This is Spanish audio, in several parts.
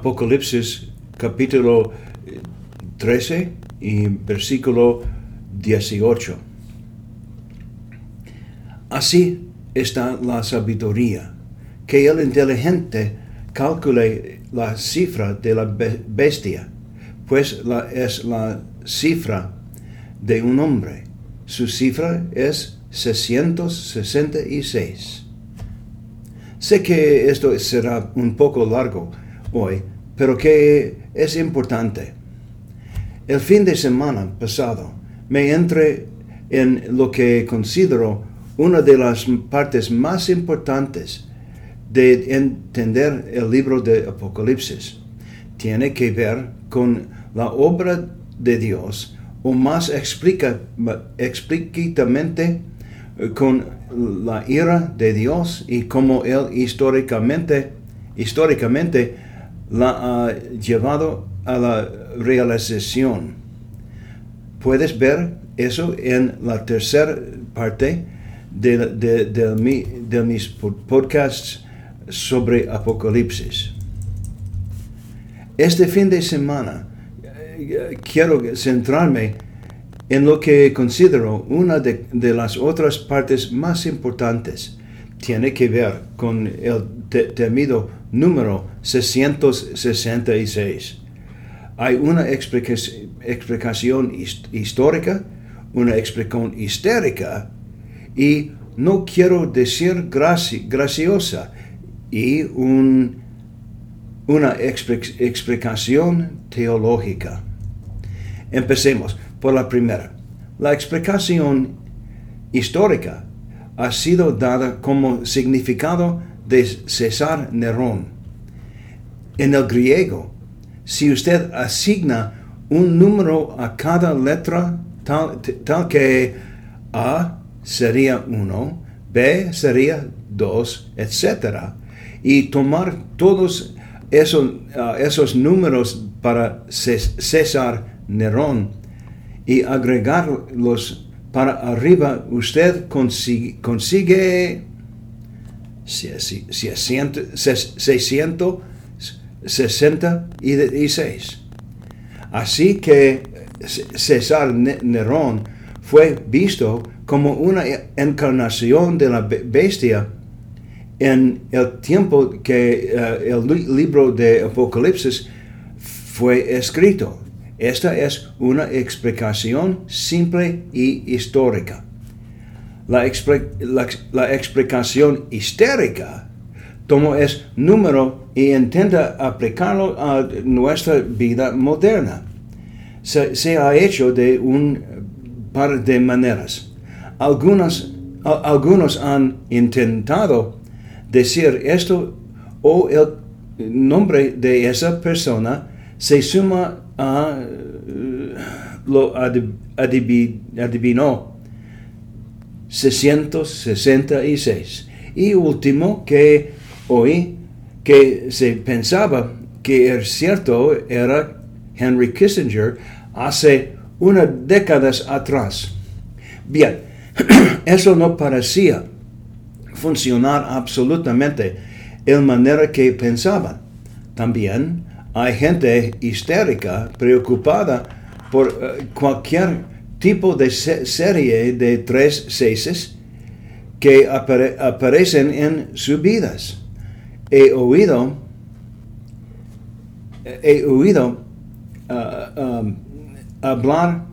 Apocalipsis capítulo 13 y versículo 18. Así está la sabiduría, que el inteligente calcule la cifra de la bestia, pues la, es la cifra de un hombre. Su cifra es 666. Sé que esto será un poco largo hoy, pero que es importante. El fin de semana pasado me entré en lo que considero una de las partes más importantes de entender el libro de Apocalipsis. Tiene que ver con la obra de Dios o más explica, explícitamente con la ira de Dios y cómo Él históricamente, históricamente la ha llevado a la realización. Puedes ver eso en la tercera parte de, de, mis podcasts sobre Apocalipsis. Este fin de semana eh, quiero centrarme en lo que considero una de, las otras partes más importantes. Tiene que ver con el temido número 666. Hay una explicación histórica, una explicación histérica y no quiero decir graciosa y una explicación teológica. Empecemos por la primera. La explicación histórica ha sido dada como significado de César Nerón. En el griego, si usted asigna un número a cada letra tal, que A sería 1, B sería 2, etc. Y tomar todos esos, uh, esos números para César Nerón y agregarlos para arriba, usted consigue 666. Así que César Nerón fue visto como una encarnación de la bestia en el tiempo que eh, el libro de Apocalipsis fue escrito. Esta es una explicación simple y histórica. La, explicación histérica toma ese número e intenta aplicarlo a nuestra vida moderna. Se, ha hecho de un par de maneras. algunos han intentado decir esto o el nombre de esa persona se suma a eh, lo adivinó 666. Y último que oí que se pensaba que era cierto era Henry Kissinger hace unas décadas atrás. Bien, eso no parecía funcionar absolutamente en manera que pensaban. También hay gente histérica, preocupada por eh, cualquier tipo de serie de tres seises que aparecen en sus vidas. He oído, he oído uh, um, hablar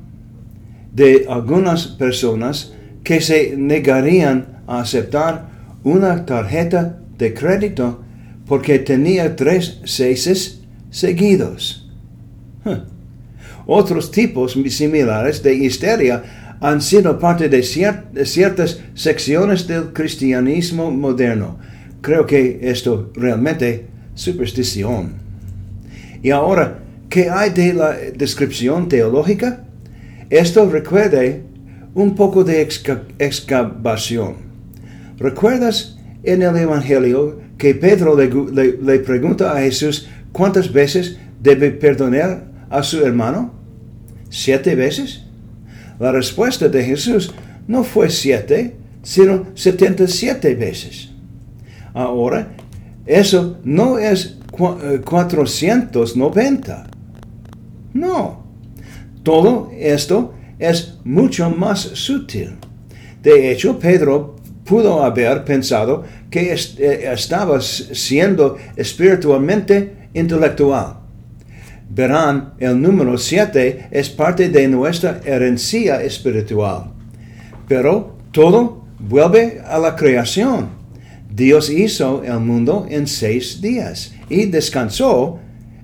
de algunas personas que se negarían a aceptar una tarjeta de crédito porque tenía tres seises seguidos. Otros tipos similares de histeria han sido parte de, ciertas secciones del cristianismo moderno. Creo que esto realmente superstición. Y ahora, ¿qué hay de la descripción teológica? Esto recuerde un poco de excavación. ¿Recuerdas en el Evangelio que Pedro le pregunta a Jesús cuántas veces debe perdonar a su hermano? ¿Siete veces? La respuesta de Jesús no fue siete, sino setenta siete veces. Ahora, eso no es 490. No. Todo esto es mucho más sutil. De hecho, Pedro pudo haber pensado que eh, estaba siendo espiritualmente intelectual. Verán, el número 7 es parte de nuestra herencia espiritual. Pero todo vuelve a la creación. Dios hizo el mundo en seis días y descansó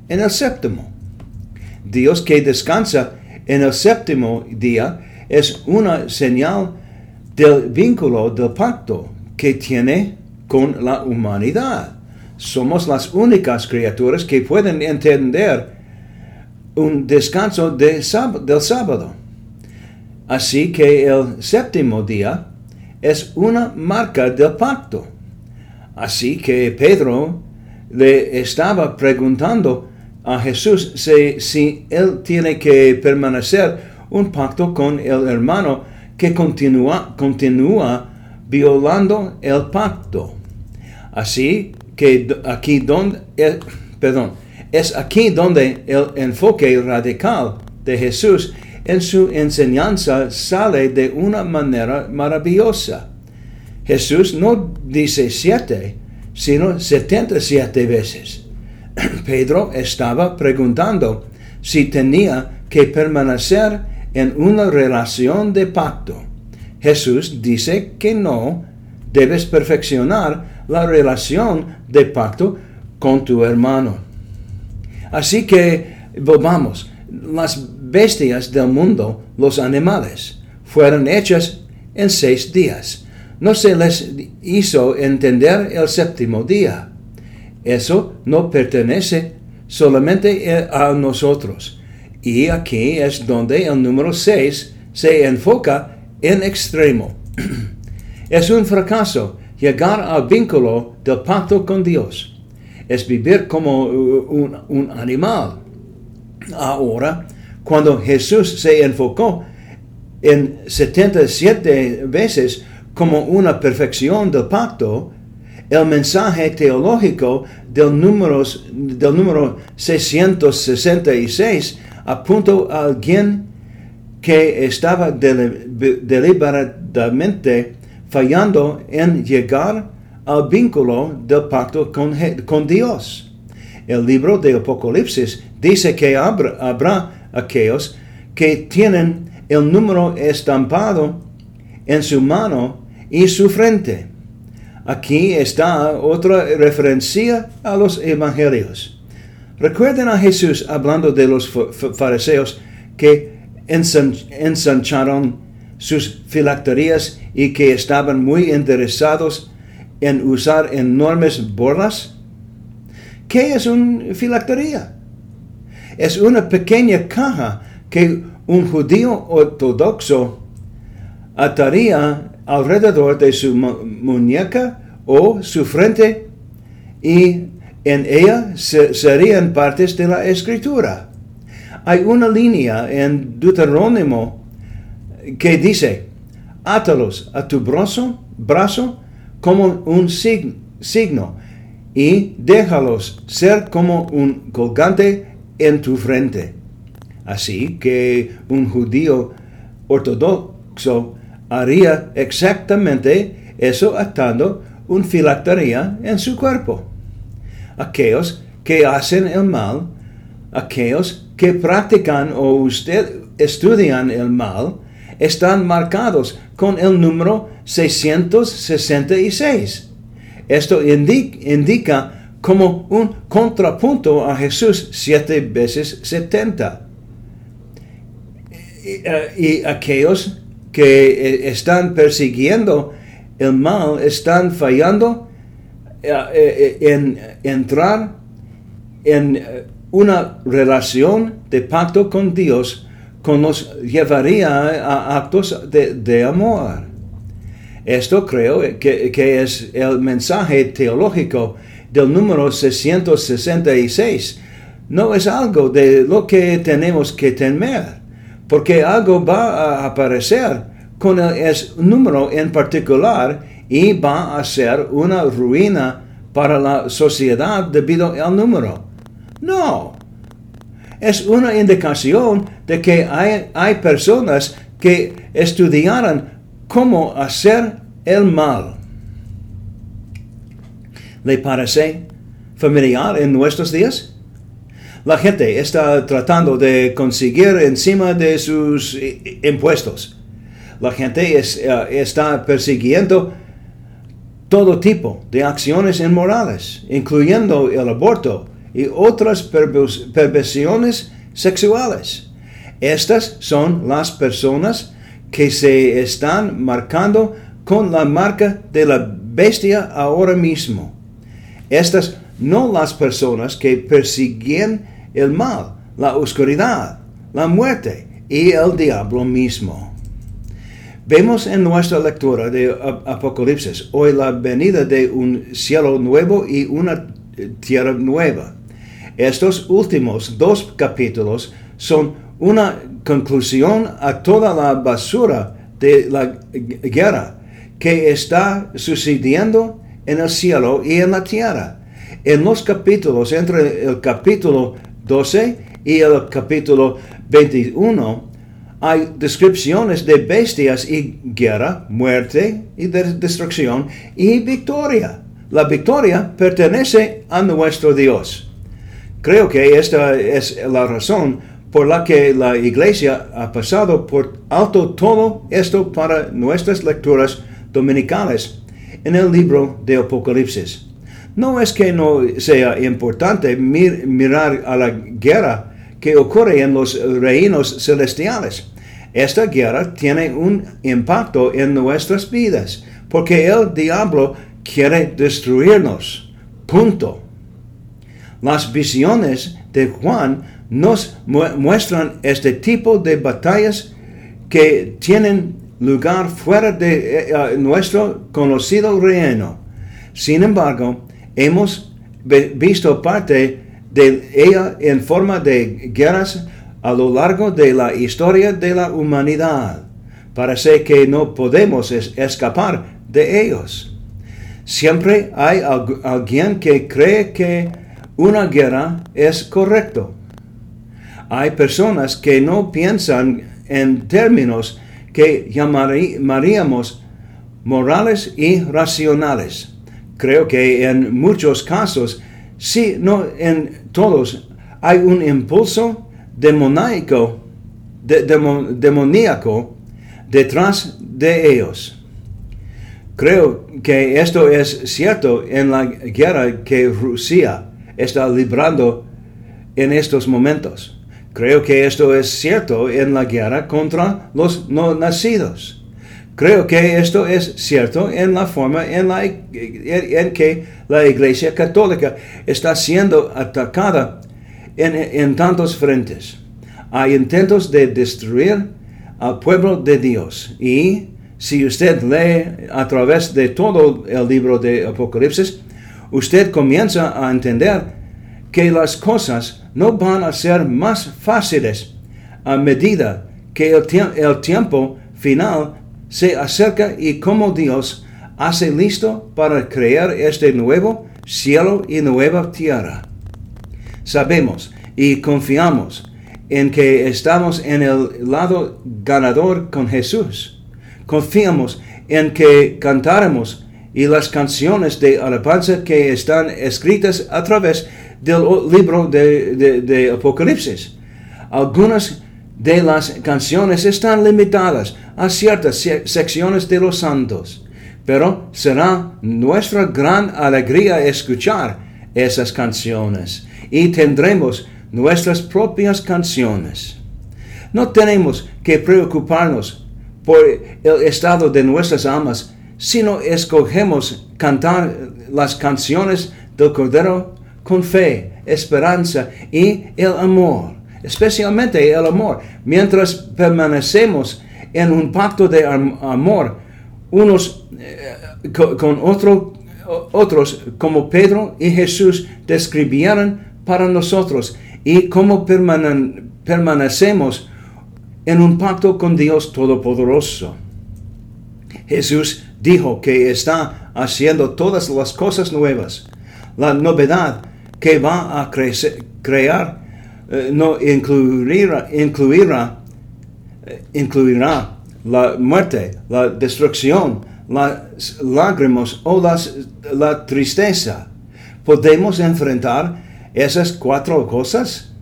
en el séptimo. Dios que descansa en el séptimo día es una señal del vínculo del pacto que tiene con la humanidad. Somos las únicas criaturas que pueden entender un descanso del sábado. Así que el séptimo día es una marca del pacto. Así que Pedro le estaba preguntando a Jesús si, si, él tiene que permanecer un pacto con el hermano que continúa, continúa violando el pacto. Así que aquí donde, eh, perdón, es aquí donde el enfoque radical de Jesús en su enseñanza sale de una manera maravillosa. Jesús no dice siete, sino setenta siete veces. Pedro estaba preguntando si tenía que permanecer en una relación de pacto. Jesús dice que no, debes perfeccionar la relación de pacto con tu hermano. Así que volvamos, las bestias del mundo, los animales, fueron hechas en seis días. No se les hizo entender el séptimo día. Eso no pertenece solamente a nosotros. Y aquí es donde el número seis se enfoca en extremo. es un fracaso llegar al vínculo del pacto con Dios. Es vivir como un, un animal. Ahora, cuando Jesús se enfocó en 77 veces como una perfección del pacto, el mensaje teológico del número, del número 666 apunta a alguien que estaba deliberadamente fallando en llegar al vínculo del pacto con, Dios. El libro de Apocalipsis dice que habrá aquellos que tienen el número estampado en su mano y su frente. Aquí está otra referencia a los evangelios. Recuerden a Jesús hablando de los fariseos que ensancharon sus filacterías y que estaban muy interesados en usar enormes borlas. ¿Qué es una filactería? es una pequeña caja que un judío ortodoxo ataría alrededor de su muñeca o su frente y en ella serían partes de la escritura. Hay una línea en Deuterónimo que dice, átalos a tu brazo, brazo como un signo y déjalos ser como un colgante en tu frente. Así que un judío ortodoxo haría exactamente eso atando un filactería en su cuerpo. Aquellos que hacen el mal, aquellos que practican o usted estudian el mal, están marcados con el número 666. Esto indica como un contrapunto a Jesús siete veces setenta. Y, aquellos que eh, están persiguiendo el mal están fallando eh, eh, en entrar en una relación de pacto con Dios nos llevaría a actos de, amor. Esto creo que, que, es el mensaje teológico del número 666 no es algo de lo que tenemos que temer, porque algo va a aparecer con el número en particular y va a ser una ruina para la sociedad debido al número. No. Es una indicación de que hay, hay personas que estudiaran cómo hacer el mal. ¿Le parece familiar en nuestros días? La gente está tratando de conseguir encima de sus impuestos. La gente es, uh, está persiguiendo todo tipo de acciones inmorales, incluyendo el aborto y otras perversiones sexuales. Estas son las personas que se están marcando con la marca de la bestia ahora mismo. Estas no las personas que persiguen el mal, la oscuridad, la muerte y el diablo mismo. Vemos en nuestra lectura de Apocalipsis hoy la venida de un cielo nuevo y una tierra nueva. Estos últimos dos capítulos son una conclusión a toda la basura de la guerra que está sucediendo en el cielo y en la tierra. En los capítulos, entre el capítulo 12 y el capítulo 21, hay descripciones de bestias y guerra, muerte y destrucción y victoria. La victoria pertenece a nuestro Dios. Creo que esta es la razón por la que la iglesia ha pasado por alto todo esto para nuestras lecturas dominicales en el libro de Apocalipsis. No es que no sea importante mirar a la guerra que ocurre en los reinos celestiales. Esta guerra tiene un impacto en nuestras vidas, porque el diablo quiere destruirnos. Punto. Las visiones de Juan nos muestran este tipo de batallas que tienen lugar fuera de eh, eh, nuestro conocido reino. Sin embargo, hemos visto parte de ella en forma de guerras a lo largo de la historia de la humanidad. Parece que no podemos escapar de ellos. Siempre hay alguien que cree que una guerra es correcto. Hay personas que no piensan en términos que llamaríamos morales y racionales. Creo que en muchos casos, si no en todos, hay un impulso demoníaco, demoníaco detrás de ellos. Creo que esto es cierto en la guerra que Rusia está librando en estos momentos. Creo que esto es cierto en la guerra contra los no nacidos. Creo que esto es cierto en la forma en, la, en que la Iglesia Católica está siendo atacada en, en tantos frentes. Hay intentos de destruir al pueblo de Dios. Y si usted lee a través de todo el libro de Apocalipsis, usted comienza a entender que las cosas no van a ser más fáciles a medida que el, el tiempo final se acerca y como Dios hace listo para crear este nuevo cielo y nueva tierra. Sabemos y confiamos en que estamos en el lado ganador con Jesús. Confiamos en que cantaremos y las canciones de alabanza que están escritas a través del libro de, Apocalipsis. Algunas de las canciones están limitadas a ciertas secciones de los santos, pero será nuestra gran alegría escuchar esas canciones y tendremos nuestras propias canciones. No tenemos que preocuparnos por el estado de nuestras almas, sino escogemos cantar las canciones del Cordero con fe, esperanza y el amor, especialmente el amor, mientras permanecemos en un pacto de amor unos eh, con otros como Pedro y Jesús describieron para nosotros y como permanecemos en un pacto con Dios Todopoderoso. Jesús dijo que está haciendo todas las cosas nuevas. La novedad que va a crear eh, no incluirá, incluirá, eh, incluirá la muerte, la destrucción, las lágrimas o las- la tristeza. ¿Podemos enfrentar esas cuatro cosas?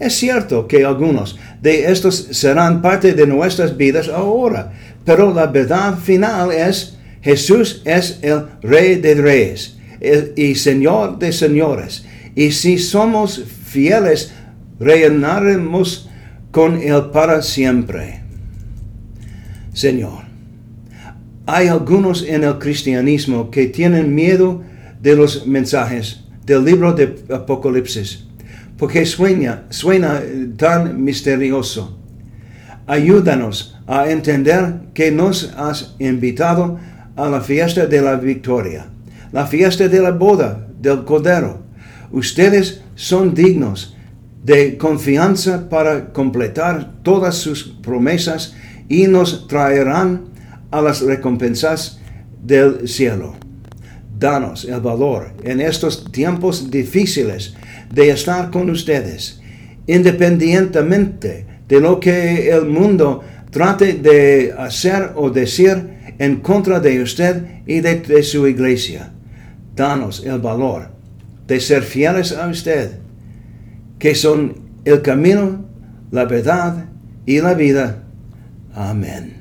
Es cierto que algunos de estos serán parte de nuestras vidas ahora, pero la verdad final es Jesús es el Rey de Reyes y Señor de Señores. Y si somos fieles, reinaremos con Él para siempre. Señor, hay algunos en el cristianismo que tienen miedo de los mensajes del libro de Apocalipsis, porque suena tan misterioso. Ayúdanos a entender que nos has invitado a la fiesta de la victoria, la fiesta de la boda del Cordero. Ustedes son dignos de confianza para completar todas sus promesas y nos traerán a las recompensas del cielo. Danos el valor en estos tiempos difíciles de estar con ustedes, independientemente de lo que el mundo trate de hacer o decir en contra de usted y de, de su iglesia. Danos el valor de ser fieles a usted, que son el camino, la verdad y la vida. Amén.